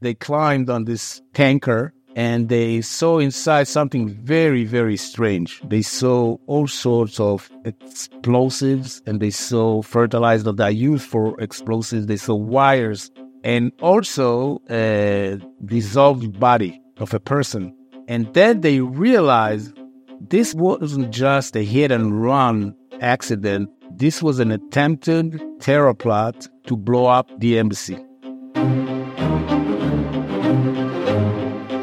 they climbed on this tanker and they saw inside something very, very strange. They saw all sorts of explosives and they saw fertilizer that are used for explosives. They saw wires and also a dissolved body of a person. And then they realized this wasn't just a hit and run accident. This was an attempted terror plot to blow up the embassy.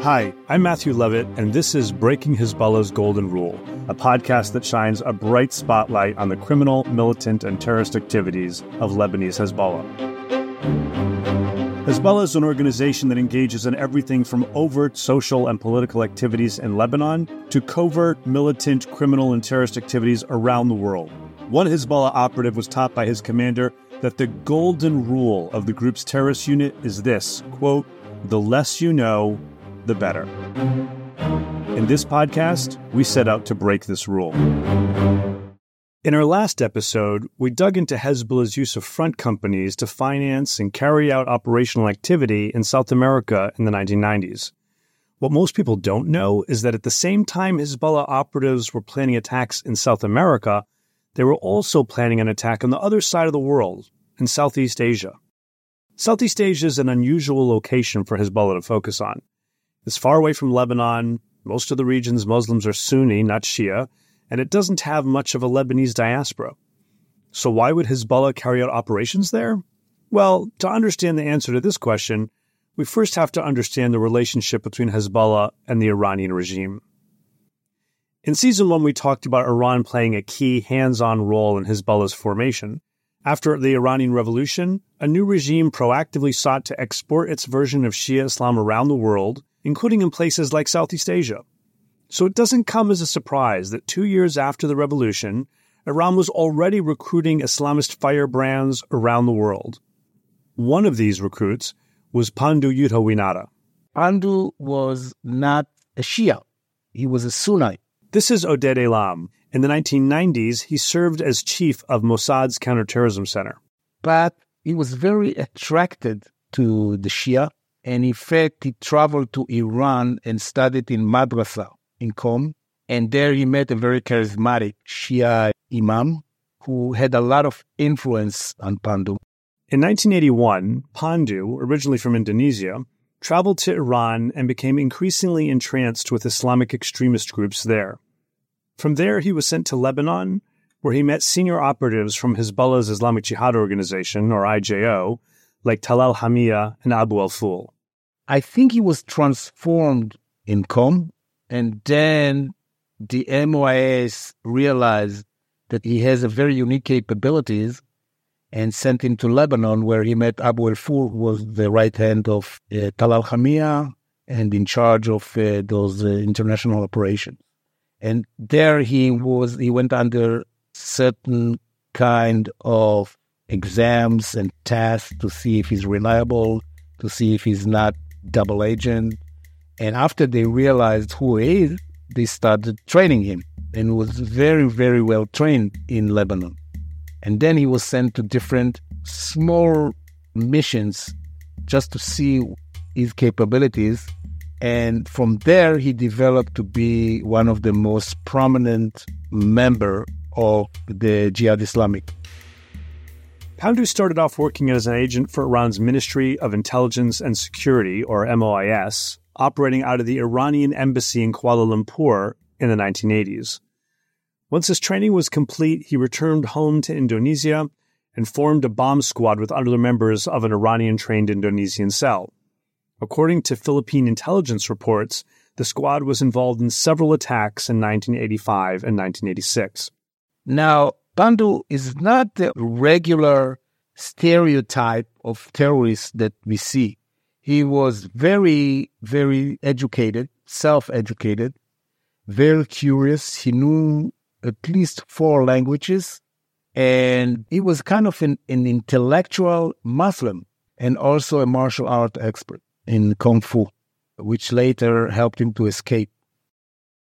Hi, I'm Matthew Levitt, and this is Breaking Hezbollah's Golden Rule, a podcast that shines a bright spotlight on the criminal, militant, and terrorist activities of Lebanese Hezbollah. Hezbollah is an organization that engages in everything from overt social and political activities in Lebanon to covert, militant, criminal, and terrorist activities around the world. One Hezbollah operative was taught by his commander that the golden rule of the group's terrorist unit is this quote, the less you know, the better. In this podcast, we set out to break this rule. In our last episode, we dug into Hezbollah's use of front companies to finance and carry out operational activity in South America in the 1990s. What most people don't know is that at the same time Hezbollah operatives were planning attacks in South America, they were also planning an attack on the other side of the world, in Southeast Asia. Southeast Asia is an unusual location for Hezbollah to focus on. It's far away from Lebanon. Most of the region's Muslims are Sunni, not Shia, and it doesn't have much of a Lebanese diaspora. So, why would Hezbollah carry out operations there? Well, to understand the answer to this question, we first have to understand the relationship between Hezbollah and the Iranian regime. In season one, we talked about Iran playing a key hands on role in Hezbollah's formation. After the Iranian Revolution, a new regime proactively sought to export its version of Shia Islam around the world including in places like Southeast Asia. So it doesn't come as a surprise that two years after the revolution, Iran was already recruiting Islamist firebrands around the world. One of these recruits was Pandu Yudhowinata. Pandu was not a Shia, he was a Sunni. This is Oded Ailam. In the 1990s, he served as chief of Mossad's counterterrorism center. But he was very attracted to the Shia and in fact, he traveled to Iran and studied in madrasa in Qom. And there he met a very charismatic Shia imam who had a lot of influence on Pandu. In 1981, Pandu, originally from Indonesia, traveled to Iran and became increasingly entranced with Islamic extremist groups there. From there, he was sent to Lebanon, where he met senior operatives from Hezbollah's Islamic Jihad organization, or IJO, like Talal Hamia and Abu al Ful. I think he was transformed in Qom, and then the MOIS realized that he has a very unique capabilities and sent him to Lebanon, where he met Abu al-Ful, who was the right hand of uh, Talal Hamia and in charge of uh, those uh, international operations. And there he was, he went under certain kind of exams and tests to see if he's reliable, to see if he's not double agent. And after they realized who he is, they started training him and was very, very well trained in Lebanon. And then he was sent to different small missions just to see his capabilities. And from there, he developed to be one of the most prominent member of the Jihad Islamic. Pandu started off working as an agent for Iran's Ministry of Intelligence and Security, or MOIS, operating out of the Iranian embassy in Kuala Lumpur in the 1980s. Once his training was complete, he returned home to Indonesia and formed a bomb squad with other members of an Iranian trained Indonesian cell. According to Philippine intelligence reports, the squad was involved in several attacks in 1985 and 1986. Now, Pandu is not the regular stereotype of terrorists that we see. He was very, very educated, self educated, very curious. He knew at least four languages, and he was kind of an, an intellectual Muslim and also a martial art expert in Kung Fu, which later helped him to escape.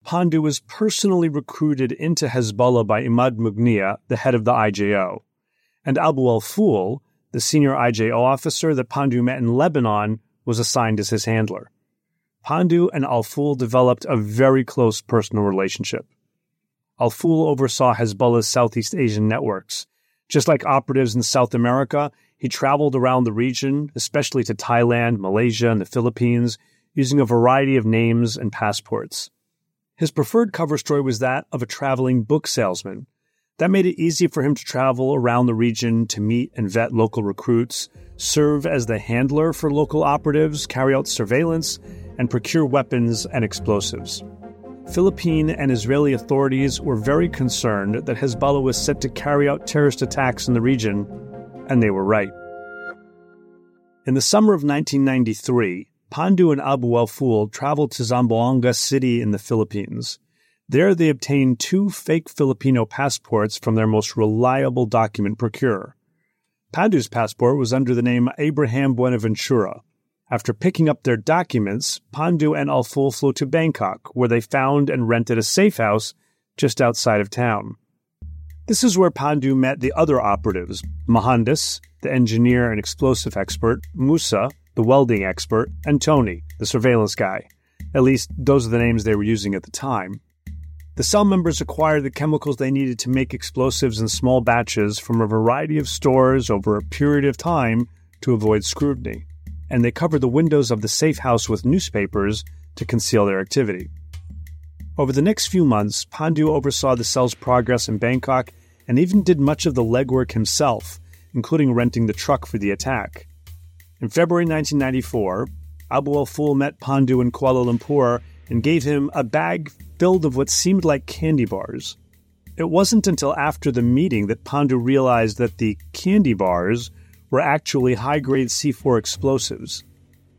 Pandu was personally recruited into Hezbollah by Imad Mughniyeh, the head of the IJO, and Abu al Ful, the senior IJO officer that Pandu met in Lebanon, was assigned as his handler. Pandu and Alful developed a very close personal relationship. Alful oversaw Hezbollah's Southeast Asian networks. Just like operatives in South America, he traveled around the region, especially to Thailand, Malaysia, and the Philippines, using a variety of names and passports. His preferred cover story was that of a traveling book salesman. That made it easy for him to travel around the region to meet and vet local recruits, serve as the handler for local operatives, carry out surveillance, and procure weapons and explosives. Philippine and Israeli authorities were very concerned that Hezbollah was set to carry out terrorist attacks in the region, and they were right. In the summer of 1993, Pandu and Abu al Ful traveled to Zamboanga City in the Philippines. There, they obtained two fake Filipino passports from their most reliable document procurer. Pandu's passport was under the name Abraham Buenaventura, after picking up their documents, Pandu and Alful flew to Bangkok, where they found and rented a safe house just outside of town. This is where Pandu met the other operatives Mohandas, the engineer and explosive expert, Musa, the welding expert, and Tony, the surveillance guy. At least, those are the names they were using at the time. The cell members acquired the chemicals they needed to make explosives in small batches from a variety of stores over a period of time to avoid scrutiny and they covered the windows of the safe house with newspapers to conceal their activity. Over the next few months, Pandu oversaw the cell's progress in Bangkok and even did much of the legwork himself, including renting the truck for the attack. In February 1994, Abu al Ful met Pandu in Kuala Lumpur and gave him a bag filled of what seemed like candy bars. It wasn't until after the meeting that Pandu realized that the candy bars were actually high grade C4 explosives.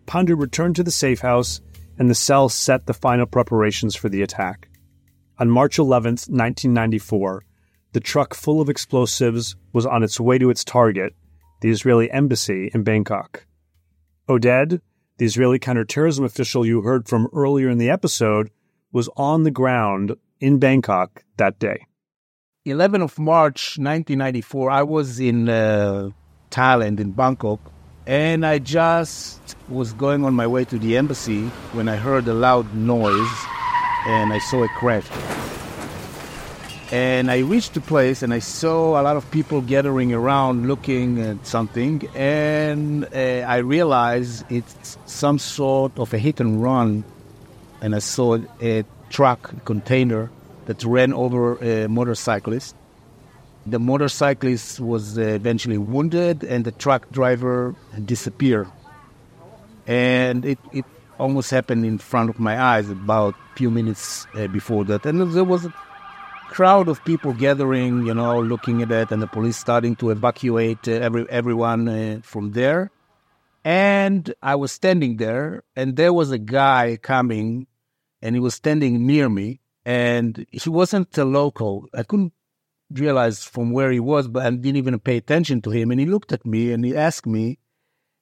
Pandu returned to the safe house, and the cell set the final preparations for the attack. On March 11, 1994, the truck full of explosives was on its way to its target, the Israeli embassy in Bangkok. Oded, the Israeli counterterrorism official you heard from earlier in the episode, was on the ground in Bangkok that day. 11 of March 1994, I was in uh, Thailand in Bangkok. And I just was going on my way to the embassy when I heard a loud noise and I saw a crash. And I reached the place and I saw a lot of people gathering around looking at something. And uh, I realized it's some sort of a hit and run. And I saw a truck container that ran over a motorcyclist the motorcyclist was uh, eventually wounded, and the truck driver disappeared. And it, it almost happened in front of my eyes about a few minutes uh, before that. And there was crowd of people gathering, you know, looking at it, and the police starting to evacuate uh, every everyone uh, from there. And I was standing there, and there was a guy coming, and he was standing near me, and he wasn't a local. I couldn't realize from where he was, but I didn't even pay attention to him. And he looked at me and he asked me,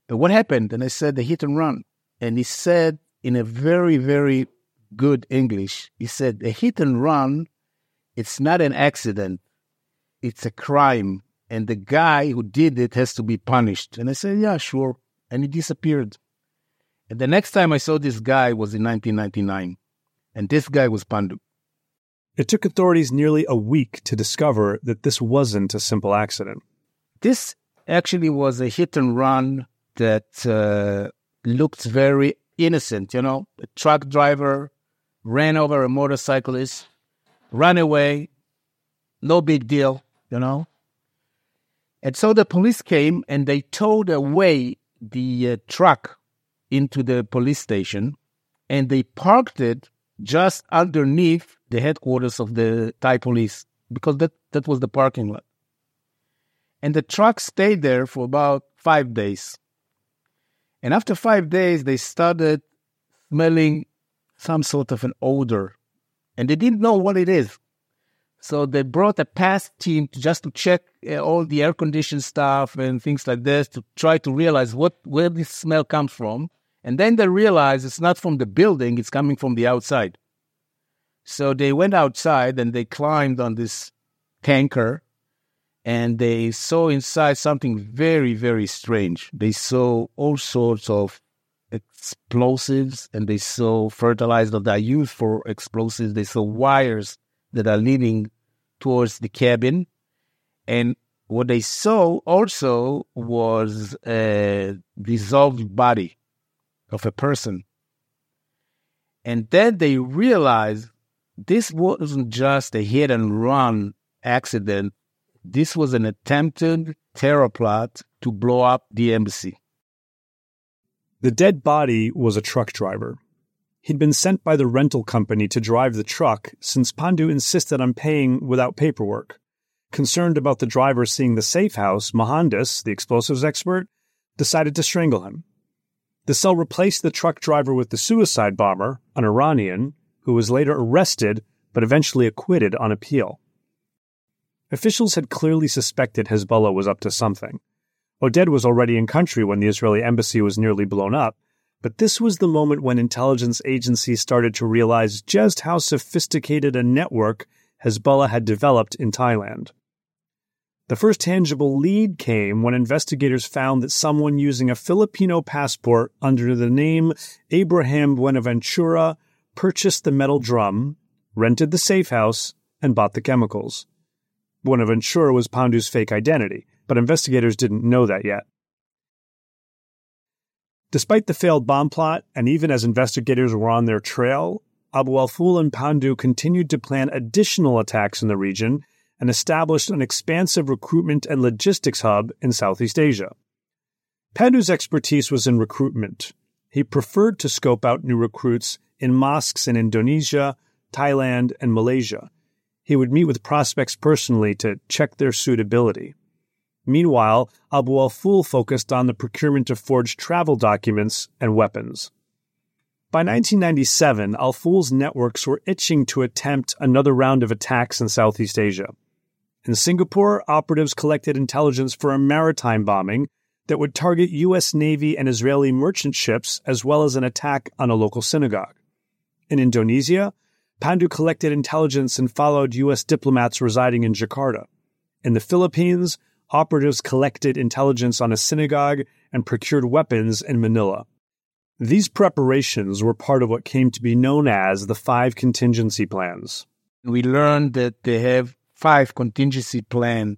What happened? And I said, The hit and run. And he said, in a very, very good English, he said, A hit and run, it's not an accident, it's a crime. And the guy who did it has to be punished. And I said, Yeah, sure. And he disappeared. And the next time I saw this guy was in 1999. And this guy was Pandu. It took authorities nearly a week to discover that this wasn't a simple accident. This actually was a hit and run that uh, looked very innocent. You know, a truck driver ran over a motorcyclist, ran away, no big deal, you know. And so the police came and they towed away the uh, truck into the police station and they parked it just underneath the headquarters of the Thai police because that, that was the parking lot. And the truck stayed there for about five days. And after five days, they started smelling some sort of an odor. And they didn't know what it is. So they brought a PAST team to just to check uh, all the air conditioned stuff and things like this to try to realize what where this smell comes from. And then they realized it's not from the building, it's coming from the outside. So they went outside and they climbed on this tanker and they saw inside something very, very strange. They saw all sorts of explosives and they saw fertilizer that are used for explosives. They saw wires that are leading towards the cabin. And what they saw also was a dissolved body of a person. And then they realized this wasn't just a hit and run accident. This was an attempted terror plot to blow up the embassy. The dead body was a truck driver. He'd been sent by the rental company to drive the truck since Pandu insisted on paying without paperwork. Concerned about the driver seeing the safe house, Mohandas, the explosives expert, decided to strangle him. The cell replaced the truck driver with the suicide bomber, an Iranian, who was later arrested but eventually acquitted on appeal. Officials had clearly suspected Hezbollah was up to something. Oded was already in country when the Israeli embassy was nearly blown up, but this was the moment when intelligence agencies started to realize just how sophisticated a network Hezbollah had developed in Thailand. The first tangible lead came when investigators found that someone using a Filipino passport under the name Abraham Buenaventura purchased the metal drum, rented the safe house, and bought the chemicals. Buenaventura was Pandu's fake identity, but investigators didn't know that yet. Despite the failed bomb plot, and even as investigators were on their trail, Abu al-Ful and Pandu continued to plan additional attacks in the region and established an expansive recruitment and logistics hub in Southeast Asia. Pandu's expertise was in recruitment. He preferred to scope out new recruits in mosques in Indonesia, Thailand, and Malaysia. He would meet with prospects personally to check their suitability. Meanwhile, Abu al Ful focused on the procurement of forged travel documents and weapons. By 1997, al Ful's networks were itching to attempt another round of attacks in Southeast Asia. In Singapore, operatives collected intelligence for a maritime bombing that would target U.S. Navy and Israeli merchant ships, as well as an attack on a local synagogue. In Indonesia, Pandu collected intelligence and followed U.S. diplomats residing in Jakarta. In the Philippines, operatives collected intelligence on a synagogue and procured weapons in Manila. These preparations were part of what came to be known as the five contingency plans. We learned that they have five contingency plans,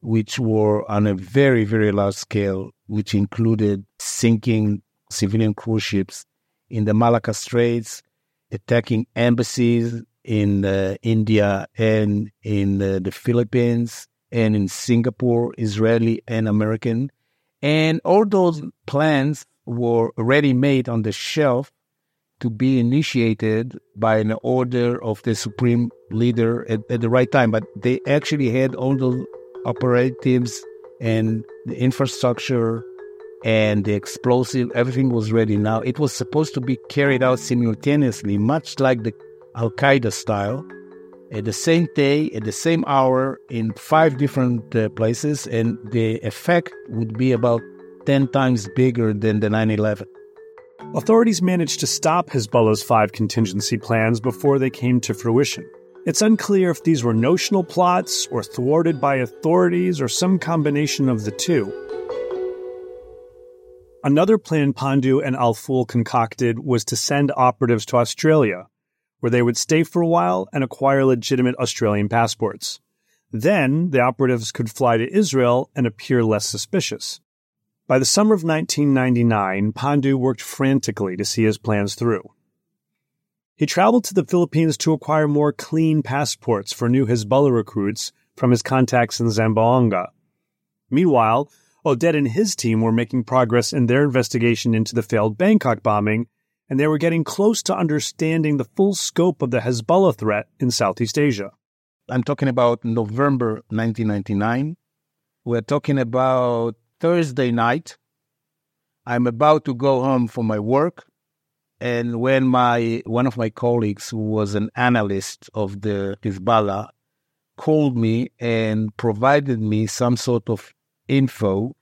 which were on a very, very large scale, which included sinking civilian cruise ships in the Malacca Straits, attacking embassies in uh, India and in uh, the Philippines, and in Singapore, Israeli and American. And all those plans were already made on the shelf to be initiated by an order of the supreme leader at, at the right time. But they actually had all the operatives and the infrastructure and the explosive, everything was ready. Now, it was supposed to be carried out simultaneously, much like the Al Qaeda style at the same day, at the same hour, in five different uh, places, and the effect would be about 10 times bigger than the 9 11. Authorities managed to stop Hezbollah's five contingency plans before they came to fruition. It's unclear if these were notional plots or thwarted by authorities or some combination of the two. Another plan Pandu and Al Ful concocted was to send operatives to Australia, where they would stay for a while and acquire legitimate Australian passports. Then the operatives could fly to Israel and appear less suspicious. By the summer of 1999, Pandu worked frantically to see his plans through. He traveled to the Philippines to acquire more clean passports for new Hezbollah recruits from his contacts in Zamboanga. Meanwhile, Oded and his team were making progress in their investigation into the failed Bangkok bombing and they were getting close to understanding the full scope of the Hezbollah threat in Southeast Asia. I'm talking about November 1999. We're talking about Thursday night. I'm about to go home for my work. And when my one of my colleagues, who was an analyst of the Hezbollah, called me and provided me some sort of info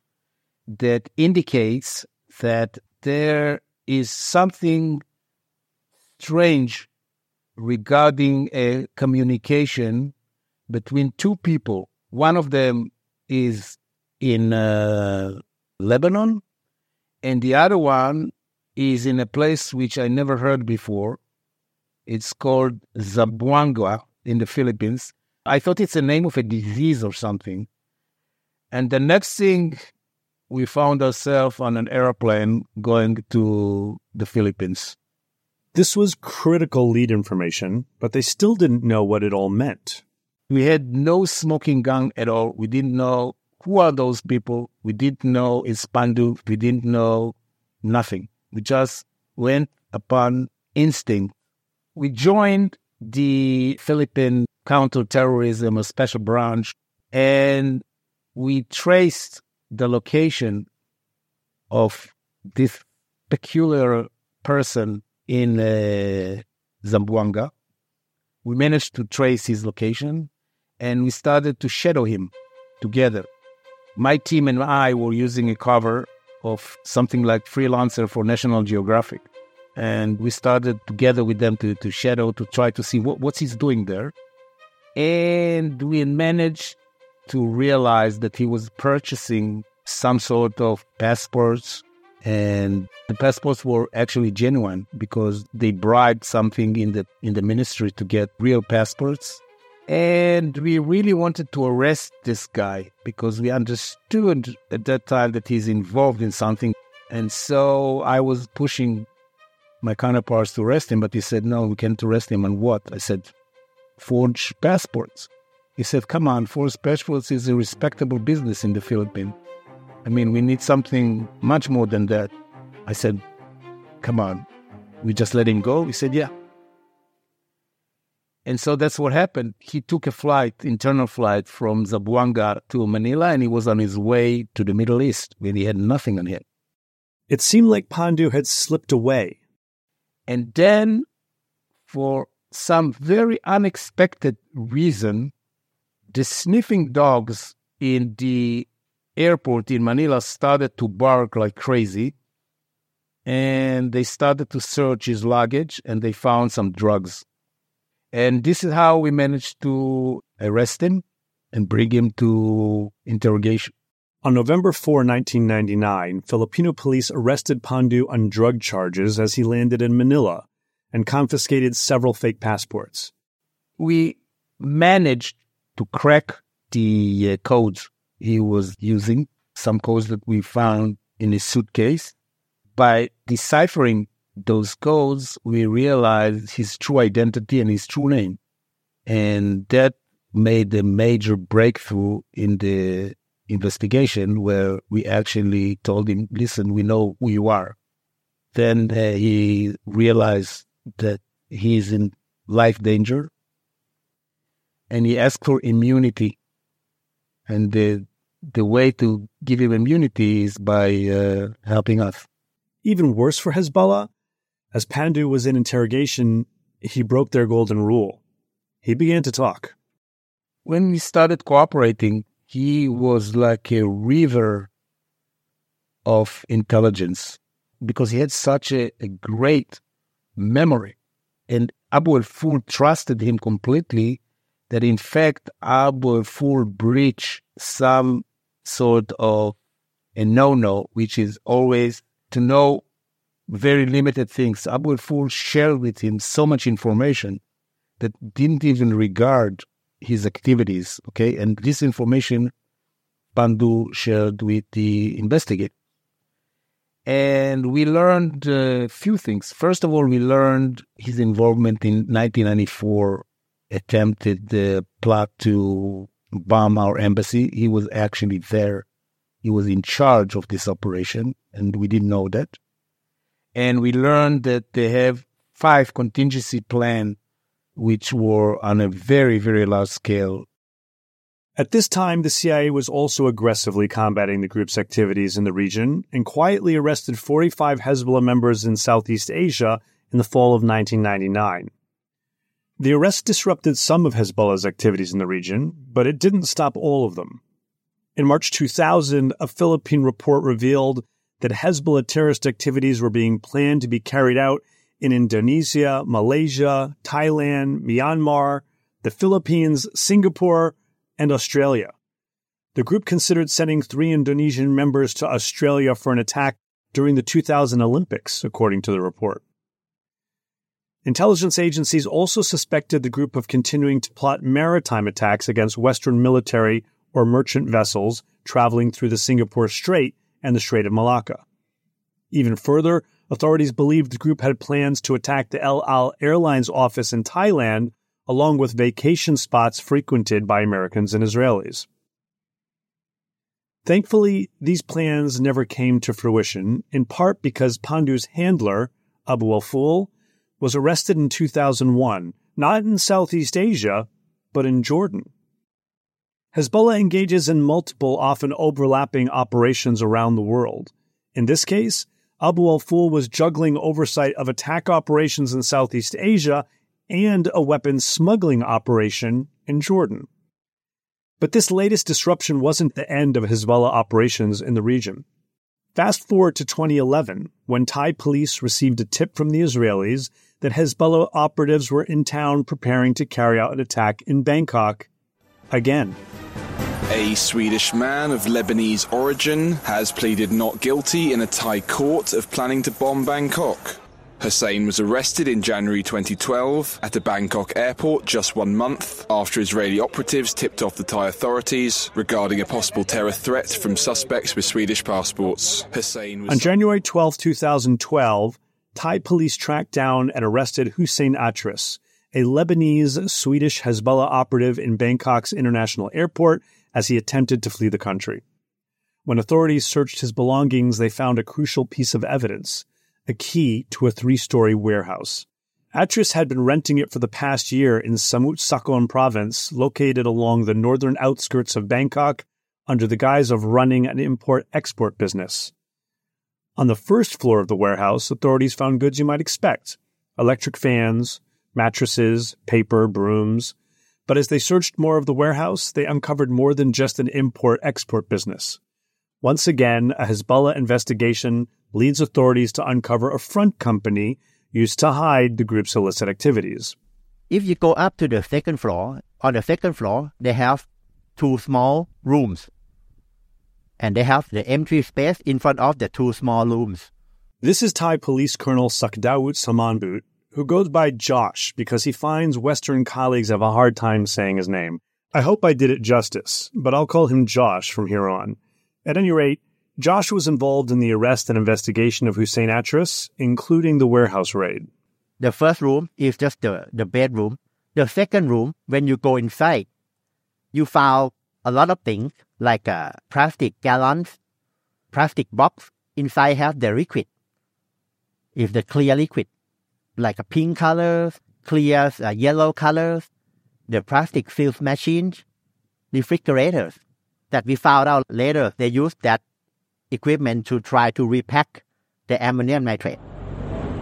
that indicates that there is something strange regarding a communication between two people. One of them is in uh, Lebanon, and the other one is in a place which I never heard before. It's called Zamboanga in the Philippines. I thought it's a name of a disease or something. And the next thing, we found ourselves on an airplane going to the Philippines. This was critical lead information, but they still didn't know what it all meant. We had no smoking gun at all. We didn't know who are those people. We didn't know it's Pandu. We didn't know nothing. We just went upon instinct. We joined the Philippine counterterrorism, a special branch, and we traced the location of this peculiar person in uh, Zamboanga. We managed to trace his location and we started to shadow him together. My team and I were using a cover of something like freelancer for National Geographic. And we started together with them to, to shadow to try to see what, what's he's doing there. And we managed to realize that he was purchasing some sort of passports and the passports were actually genuine because they bribed something in the in the ministry to get real passports. And we really wanted to arrest this guy because we understood at that time that he's involved in something. And so i was pushing my counterparts to arrest him but he said no we can't arrest him on what? I said forge passports he said come on forge passports is a respectable business in the philippines I mean, we need something much more than that. I said, Come on. We just let him go? He said, Yeah. And so that's what happened. He took a flight, internal flight from Zamboanga to Manila, and he was on his way to the Middle East when he had nothing on him. It seemed like Pandu had slipped away. And then, for some very unexpected reason, the sniffing dogs in the airport in Manila started to bark like crazy. And they started to search his luggage and they found some drugs. And this is how we managed to arrest him and bring him to interrogation. On November 4, 1999, Filipino police arrested Pandu on drug charges as he landed in Manila and confiscated several fake passports. We managed to crack the uh, codes he was using, some codes that we found in his suitcase. By deciphering those codes, we realized his true identity and his true name. And that made a major breakthrough in the investigation where we actually told him, listen, we know who you are. Then uh, he realized that he is in life danger and he asked for immunity. And the the way to give him immunity is by uh, helping us. Even worse for Hezbollah, as Pandu was in interrogation, he broke their golden rule. He began to talk. When we started cooperating, he was like a river of intelligence because he had such a, a great memory. And Abu al Ful trusted him completely that in fact Abu al Ful breached some sort of a no-no, which is always to know very limited things. Abu al-Ful shared with him so much information that didn't even regard his activities. Okay, and this information Pandu shared with the investigator. And we learned a few things. First of all, we learned his involvement in 1994 attempted the plot to bomb our embassy. He was actually there. He was in charge of this operation, and we didn't know that. And we learned that they have five contingency plans, which were on a very, very large scale. At this time, the CIA was also aggressively combating the group's activities in the region and quietly arrested 45 Hezbollah members in Southeast Asia in the fall of 1999. The arrest disrupted some of Hezbollah's activities in the region, but it didn't stop all of them. In March 2000, a Philippine report revealed that Hezbollah terrorist activities were being planned to be carried out in Indonesia, Malaysia, Thailand, Myanmar, the Philippines, Singapore, and Australia. The group considered sending three Indonesian members to Australia for an attack during the 2000 Olympics, according to the report. Intelligence agencies also suspected the group of continuing to plot maritime attacks against Western military or merchant vessels traveling through the Singapore Strait and the Strait of Malacca. Even further, authorities believed the group had plans to attack the El Al Airlines office in Thailand, along with vacation spots frequented by Americans and Israelis. Thankfully, these plans never came to fruition, in part because Pandu's handler, Abu al Ful, was arrested in 2001, not in Southeast Asia, but in Jordan. Hezbollah engages in multiple, often overlapping operations around the world. In this case, Abu al Ful was juggling oversight of attack operations in Southeast Asia and a weapons smuggling operation in Jordan. But this latest disruption wasn't the end of Hezbollah operations in the region. Fast forward to 2011, when Thai police received a tip from the Israelis that Hezbollah operatives were in town preparing to carry out an attack in Bangkok again. A Swedish man of Lebanese origin has pleaded not guilty in a Thai court of planning to bomb Bangkok. Hussein was arrested in January 2012 at a Bangkok airport just one month after Israeli operatives tipped off the Thai authorities regarding a possible terror threat from suspects with Swedish passports. Hussein was. On January 12, 2012, Thai police tracked down and arrested Hussein Atris, a Lebanese Swedish Hezbollah operative in Bangkok's international airport as he attempted to flee the country. When authorities searched his belongings, they found a crucial piece of evidence a key to a three story warehouse. Atris had been renting it for the past year in Samut Sakhon province, located along the northern outskirts of Bangkok, under the guise of running an import export business. On the first floor of the warehouse, authorities found goods you might expect electric fans, mattresses, paper, brooms. But as they searched more of the warehouse, they uncovered more than just an import export business. Once again, a Hezbollah investigation leads authorities to uncover a front company used to hide the group's illicit activities. If you go up to the second floor, on the second floor, they have two small rooms. And they have the empty space in front of the two small rooms. This is Thai Police Colonel Sakdawut Smanbut, who goes by Josh because he finds Western colleagues have a hard time saying his name. I hope I did it justice, but I'll call him Josh from here on. At any rate, Josh was involved in the arrest and investigation of Hussein Atris, including the warehouse raid. The first room is just the, the bedroom. The second room, when you go inside, you found a lot of things like uh, plastic gallons, plastic box. Inside have the liquid. If the clear liquid, like a pink colors, clear uh, yellow colors, the plastic filled machines, refrigerators that we found out later they use that equipment to try to repack the ammonium nitrate.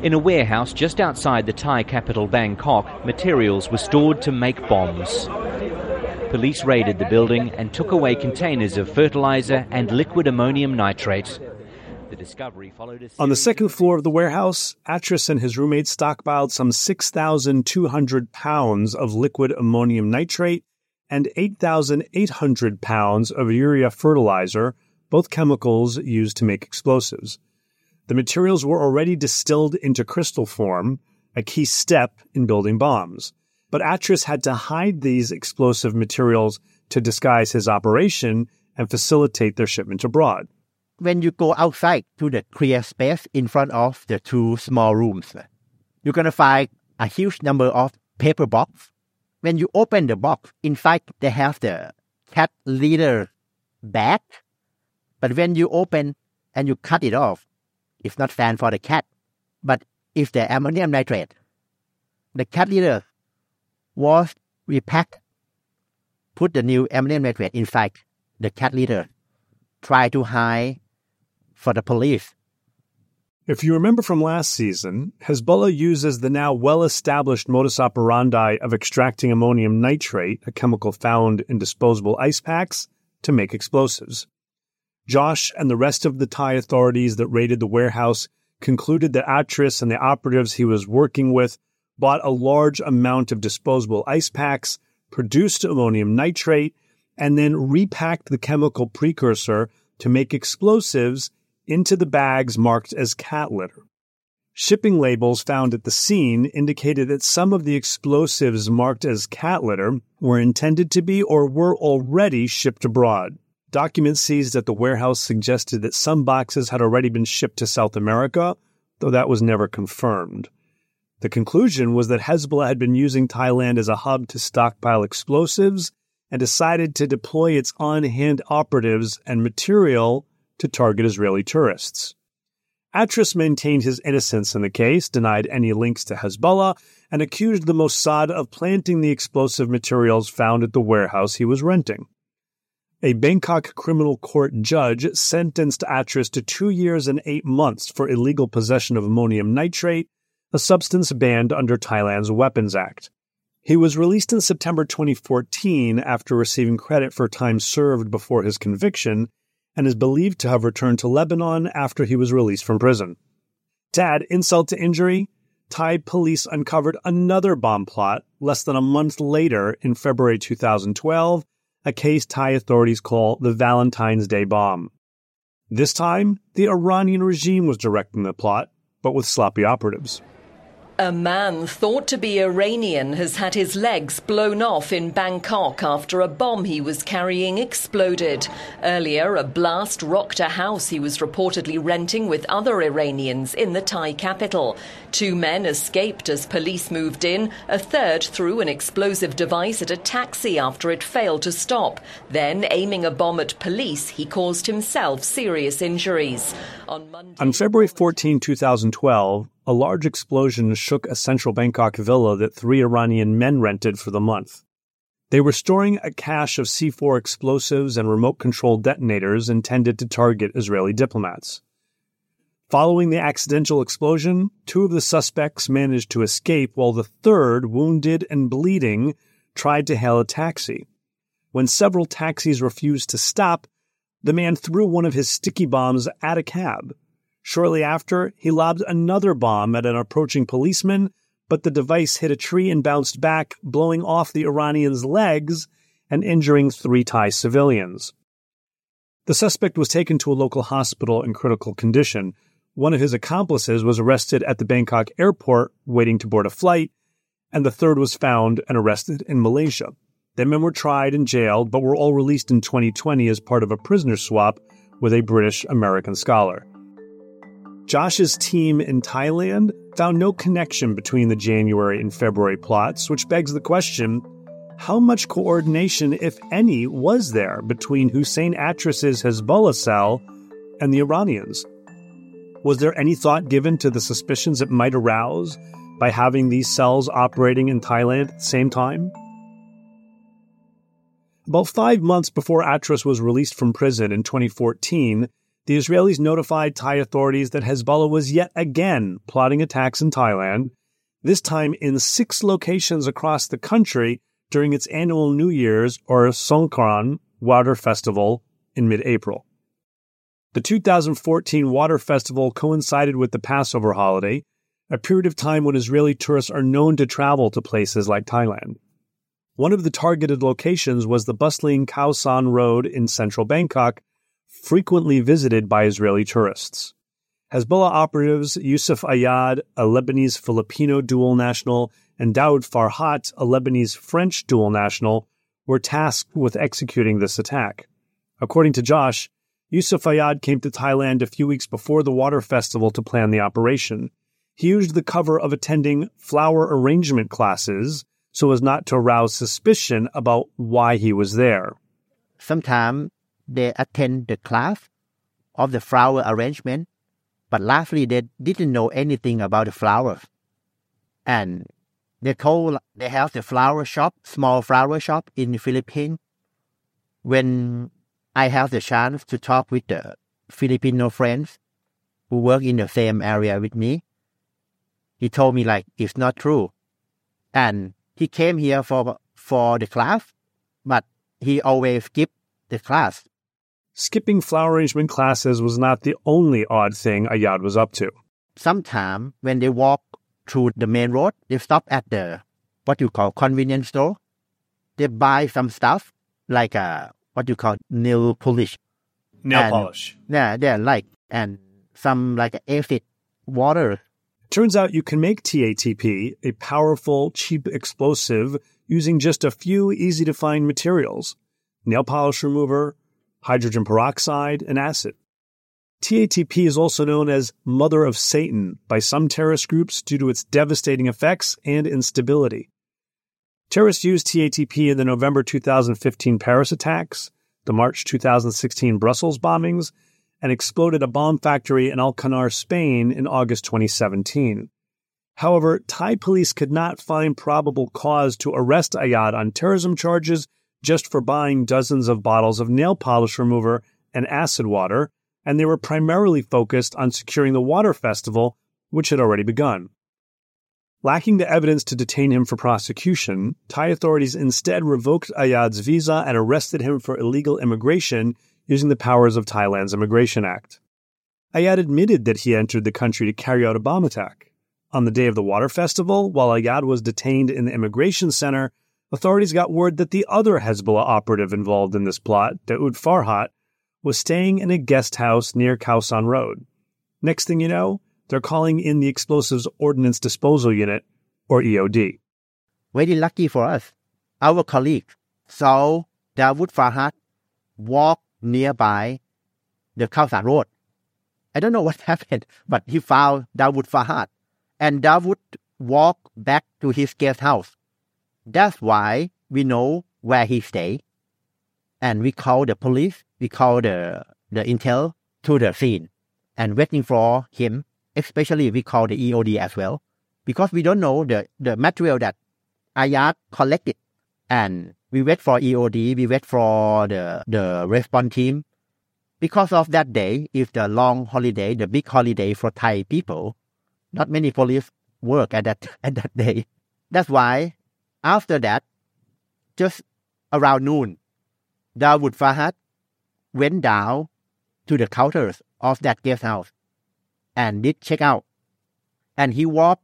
In a warehouse just outside the Thai capital Bangkok, materials were stored to make bombs. Police raided the building and took away containers of fertilizer and liquid ammonium nitrate. The discovery followed On the second floor of the warehouse, Atris and his roommate stockpiled some 6,200 pounds of liquid ammonium nitrate and 8,800 pounds of urea fertilizer both chemicals used to make explosives. The materials were already distilled into crystal form, a key step in building bombs. But Atris had to hide these explosive materials to disguise his operation and facilitate their shipment abroad. When you go outside to the clear space in front of the two small rooms, you're going to find a huge number of paper boxes. When you open the box, inside they have the cat litter bag but when you open and you cut it off, it's not fun for the cat. But if the ammonium nitrate, the cat litter was repacked, put the new ammonium nitrate inside the cat litter, try to hide for the police. If you remember from last season, Hezbollah uses the now well established modus operandi of extracting ammonium nitrate, a chemical found in disposable ice packs, to make explosives. Josh and the rest of the Thai authorities that raided the warehouse concluded that Atris and the operatives he was working with bought a large amount of disposable ice packs, produced ammonium nitrate, and then repacked the chemical precursor to make explosives into the bags marked as cat litter. Shipping labels found at the scene indicated that some of the explosives marked as cat litter were intended to be or were already shipped abroad. Documents seized at the warehouse suggested that some boxes had already been shipped to South America, though that was never confirmed. The conclusion was that Hezbollah had been using Thailand as a hub to stockpile explosives and decided to deploy its on hand operatives and material to target Israeli tourists. Atris maintained his innocence in the case, denied any links to Hezbollah, and accused the Mossad of planting the explosive materials found at the warehouse he was renting. A Bangkok criminal court judge sentenced Atris to two years and eight months for illegal possession of ammonium nitrate, a substance banned under Thailand's Weapons Act. He was released in September 2014 after receiving credit for time served before his conviction and is believed to have returned to Lebanon after he was released from prison. To add insult to injury, Thai police uncovered another bomb plot less than a month later in February 2012, a case Thai authorities call the Valentine's Day bomb. This time, the Iranian regime was directing the plot, but with sloppy operatives. A man thought to be Iranian has had his legs blown off in Bangkok after a bomb he was carrying exploded. Earlier, a blast rocked a house he was reportedly renting with other Iranians in the Thai capital. Two men escaped as police moved in. A third threw an explosive device at a taxi after it failed to stop. Then, aiming a bomb at police, he caused himself serious injuries. On, Monday, On February 14, 2012, a large explosion shook a central Bangkok villa that three Iranian men rented for the month. They were storing a cache of C4 explosives and remote controlled detonators intended to target Israeli diplomats. Following the accidental explosion, two of the suspects managed to escape while the third, wounded and bleeding, tried to hail a taxi. When several taxis refused to stop, the man threw one of his sticky bombs at a cab. Shortly after, he lobbed another bomb at an approaching policeman, but the device hit a tree and bounced back, blowing off the Iranian's legs and injuring three Thai civilians. The suspect was taken to a local hospital in critical condition. One of his accomplices was arrested at the Bangkok airport waiting to board a flight, and the third was found and arrested in Malaysia. The men were tried and jailed, but were all released in 2020 as part of a prisoner swap with a British American scholar. Josh's team in Thailand found no connection between the January and February plots, which begs the question how much coordination, if any, was there between Hussein Atris's Hezbollah cell and the Iranians? Was there any thought given to the suspicions it might arouse by having these cells operating in Thailand at the same time? About five months before Atris was released from prison in 2014, the Israelis notified Thai authorities that Hezbollah was yet again plotting attacks in Thailand, this time in six locations across the country during its annual New Year's or Songkran water festival in mid April. The 2014 water festival coincided with the Passover holiday, a period of time when Israeli tourists are known to travel to places like Thailand. One of the targeted locations was the bustling Khao San Road in central Bangkok, frequently visited by Israeli tourists. Hezbollah operatives Yusuf Ayad, a Lebanese Filipino dual national, and Daoud Farhat, a Lebanese French dual national, were tasked with executing this attack. According to Josh, Yusuf Ayad came to Thailand a few weeks before the water festival to plan the operation. He used the cover of attending flower arrangement classes so as not to arouse suspicion about why he was there. Sometimes they attend the class of the flower arrangement, but lastly they didn't know anything about the flowers. And they told they have the flower shop, small flower shop in the Philippines. When I have the chance to talk with the Filipino friends who work in the same area with me, he told me like it's not true. And he came here for for the class, but he always skipped the class skipping flower arrangement classes was not the only odd thing Ayad was up to. Sometimes when they walk through the main road, they stop at the what you call convenience store. They buy some stuff like a what you call nail polish. Nail and, polish. Yeah, they're like and some like acid water. Turns out you can make TATP, a powerful, cheap explosive, using just a few easy to find materials nail polish remover, hydrogen peroxide, and acid. TATP is also known as Mother of Satan by some terrorist groups due to its devastating effects and instability. Terrorists used TATP in the November 2015 Paris attacks, the March 2016 Brussels bombings, and exploded a bomb factory in Alcanar, Spain in August 2017. However, Thai police could not find probable cause to arrest Ayad on terrorism charges just for buying dozens of bottles of nail polish remover and acid water, and they were primarily focused on securing the water festival, which had already begun. Lacking the evidence to detain him for prosecution, Thai authorities instead revoked Ayad's visa and arrested him for illegal immigration using the powers of Thailand's Immigration Act. Ayad admitted that he entered the country to carry out a bomb attack. On the day of the water festival, while Ayad was detained in the immigration center, authorities got word that the other Hezbollah operative involved in this plot, Daoud Farhat, was staying in a guest house near Khao San Road. Next thing you know, they're calling in the Explosives Ordnance Disposal Unit, or EOD. Very lucky for us. Our colleague saw Dawood Farhat walk nearby the Khao San Road. I don't know what happened, but he found Dawood Farhat, and Dawood walked back to his guest house. That's why we know where he stay, and we call the police, we call the the intel to the scene, and waiting for him especially we call the EOD as well, because we don't know the, the material that Ayad collected. And we wait for EOD, we wait for the, the response team. Because of that day is the long holiday, the big holiday for Thai people. Not many police work at that, at that day. That's why after that, just around noon, Dawood Farhat went down to the counters of that guest house and did check out. And he walked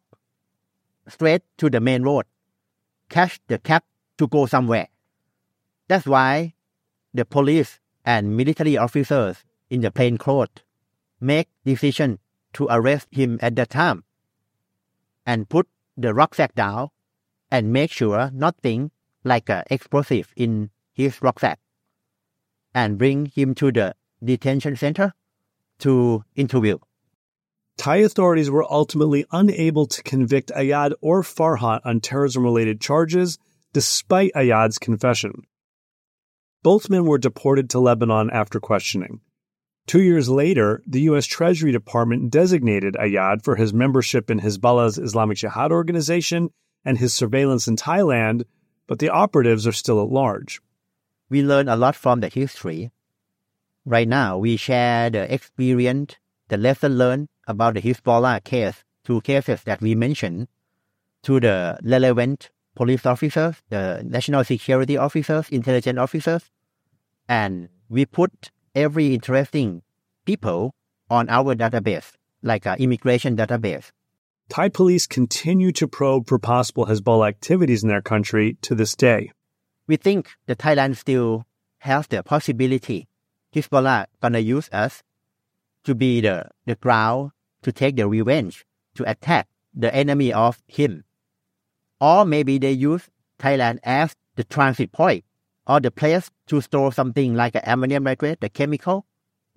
straight to the main road, catch the cab to go somewhere. That's why the police and military officers in the plain clothes make decision to arrest him at that time and put the rucksack down and make sure nothing like a explosive in his rucksack and bring him to the detention center to interview. Thai authorities were ultimately unable to convict Ayad or Farhat on terrorism related charges, despite Ayad's confession. Both men were deported to Lebanon after questioning. Two years later, the U.S. Treasury Department designated Ayad for his membership in Hezbollah's Islamic Jihad organization and his surveillance in Thailand, but the operatives are still at large. We learn a lot from the history. Right now, we share the experience, the lesson learned, about the Hezbollah case, two cases that we mentioned, to the relevant police officers, the national security officers, intelligence officers, and we put every interesting people on our database, like an immigration database. Thai police continue to probe for possible Hezbollah activities in their country to this day. We think the Thailand still has the possibility Hezbollah gonna use us to be the, the ground to take the revenge, to attack the enemy of him. Or maybe they use Thailand as the transit point or the place to store something like ammonium nitrate, the chemical,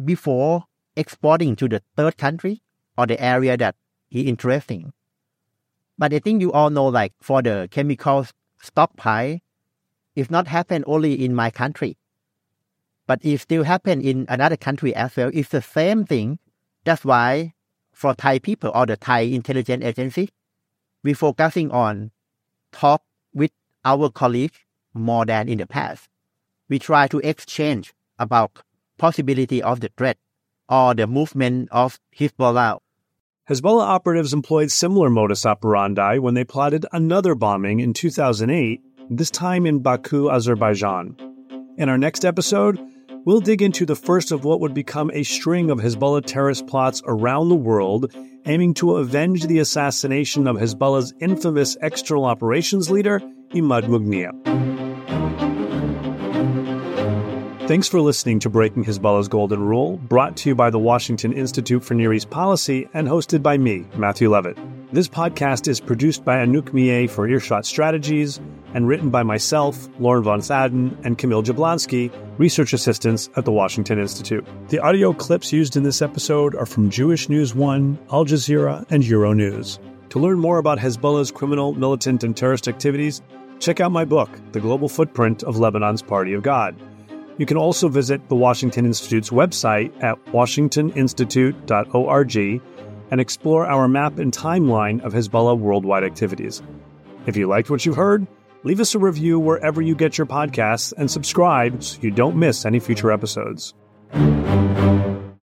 before exporting to the third country or the area that interesting. But I think you all know like for the chemical stockpile, it's not happen only in my country but it still happen in another country as well. It's the same thing. That's why for Thai people or the Thai intelligence agency, we're focusing on talk with our colleagues more than in the past. We try to exchange about possibility of the threat or the movement of Hezbollah. Hezbollah operatives employed similar modus operandi when they plotted another bombing in 2008, this time in Baku, Azerbaijan. In our next episode, we'll dig into the first of what would become a string of Hezbollah terrorist plots around the world, aiming to avenge the assassination of Hezbollah's infamous external operations leader, Imad Mughniyeh. Thanks for listening to Breaking Hezbollah's Golden Rule, brought to you by the Washington Institute for Near East Policy and hosted by me, Matthew Levitt. This podcast is produced by Anouk Millet for Earshot Strategies and written by myself, Lauren von Thaden, and Camille Jablonski, research assistants at the Washington Institute. The audio clips used in this episode are from Jewish News One, Al Jazeera, and Euronews. To learn more about Hezbollah's criminal, militant, and terrorist activities, check out my book, The Global Footprint of Lebanon's Party of God. You can also visit the Washington Institute's website at washingtoninstitute.org and explore our map and timeline of Hezbollah worldwide activities. If you liked what you heard, leave us a review wherever you get your podcasts and subscribe so you don't miss any future episodes.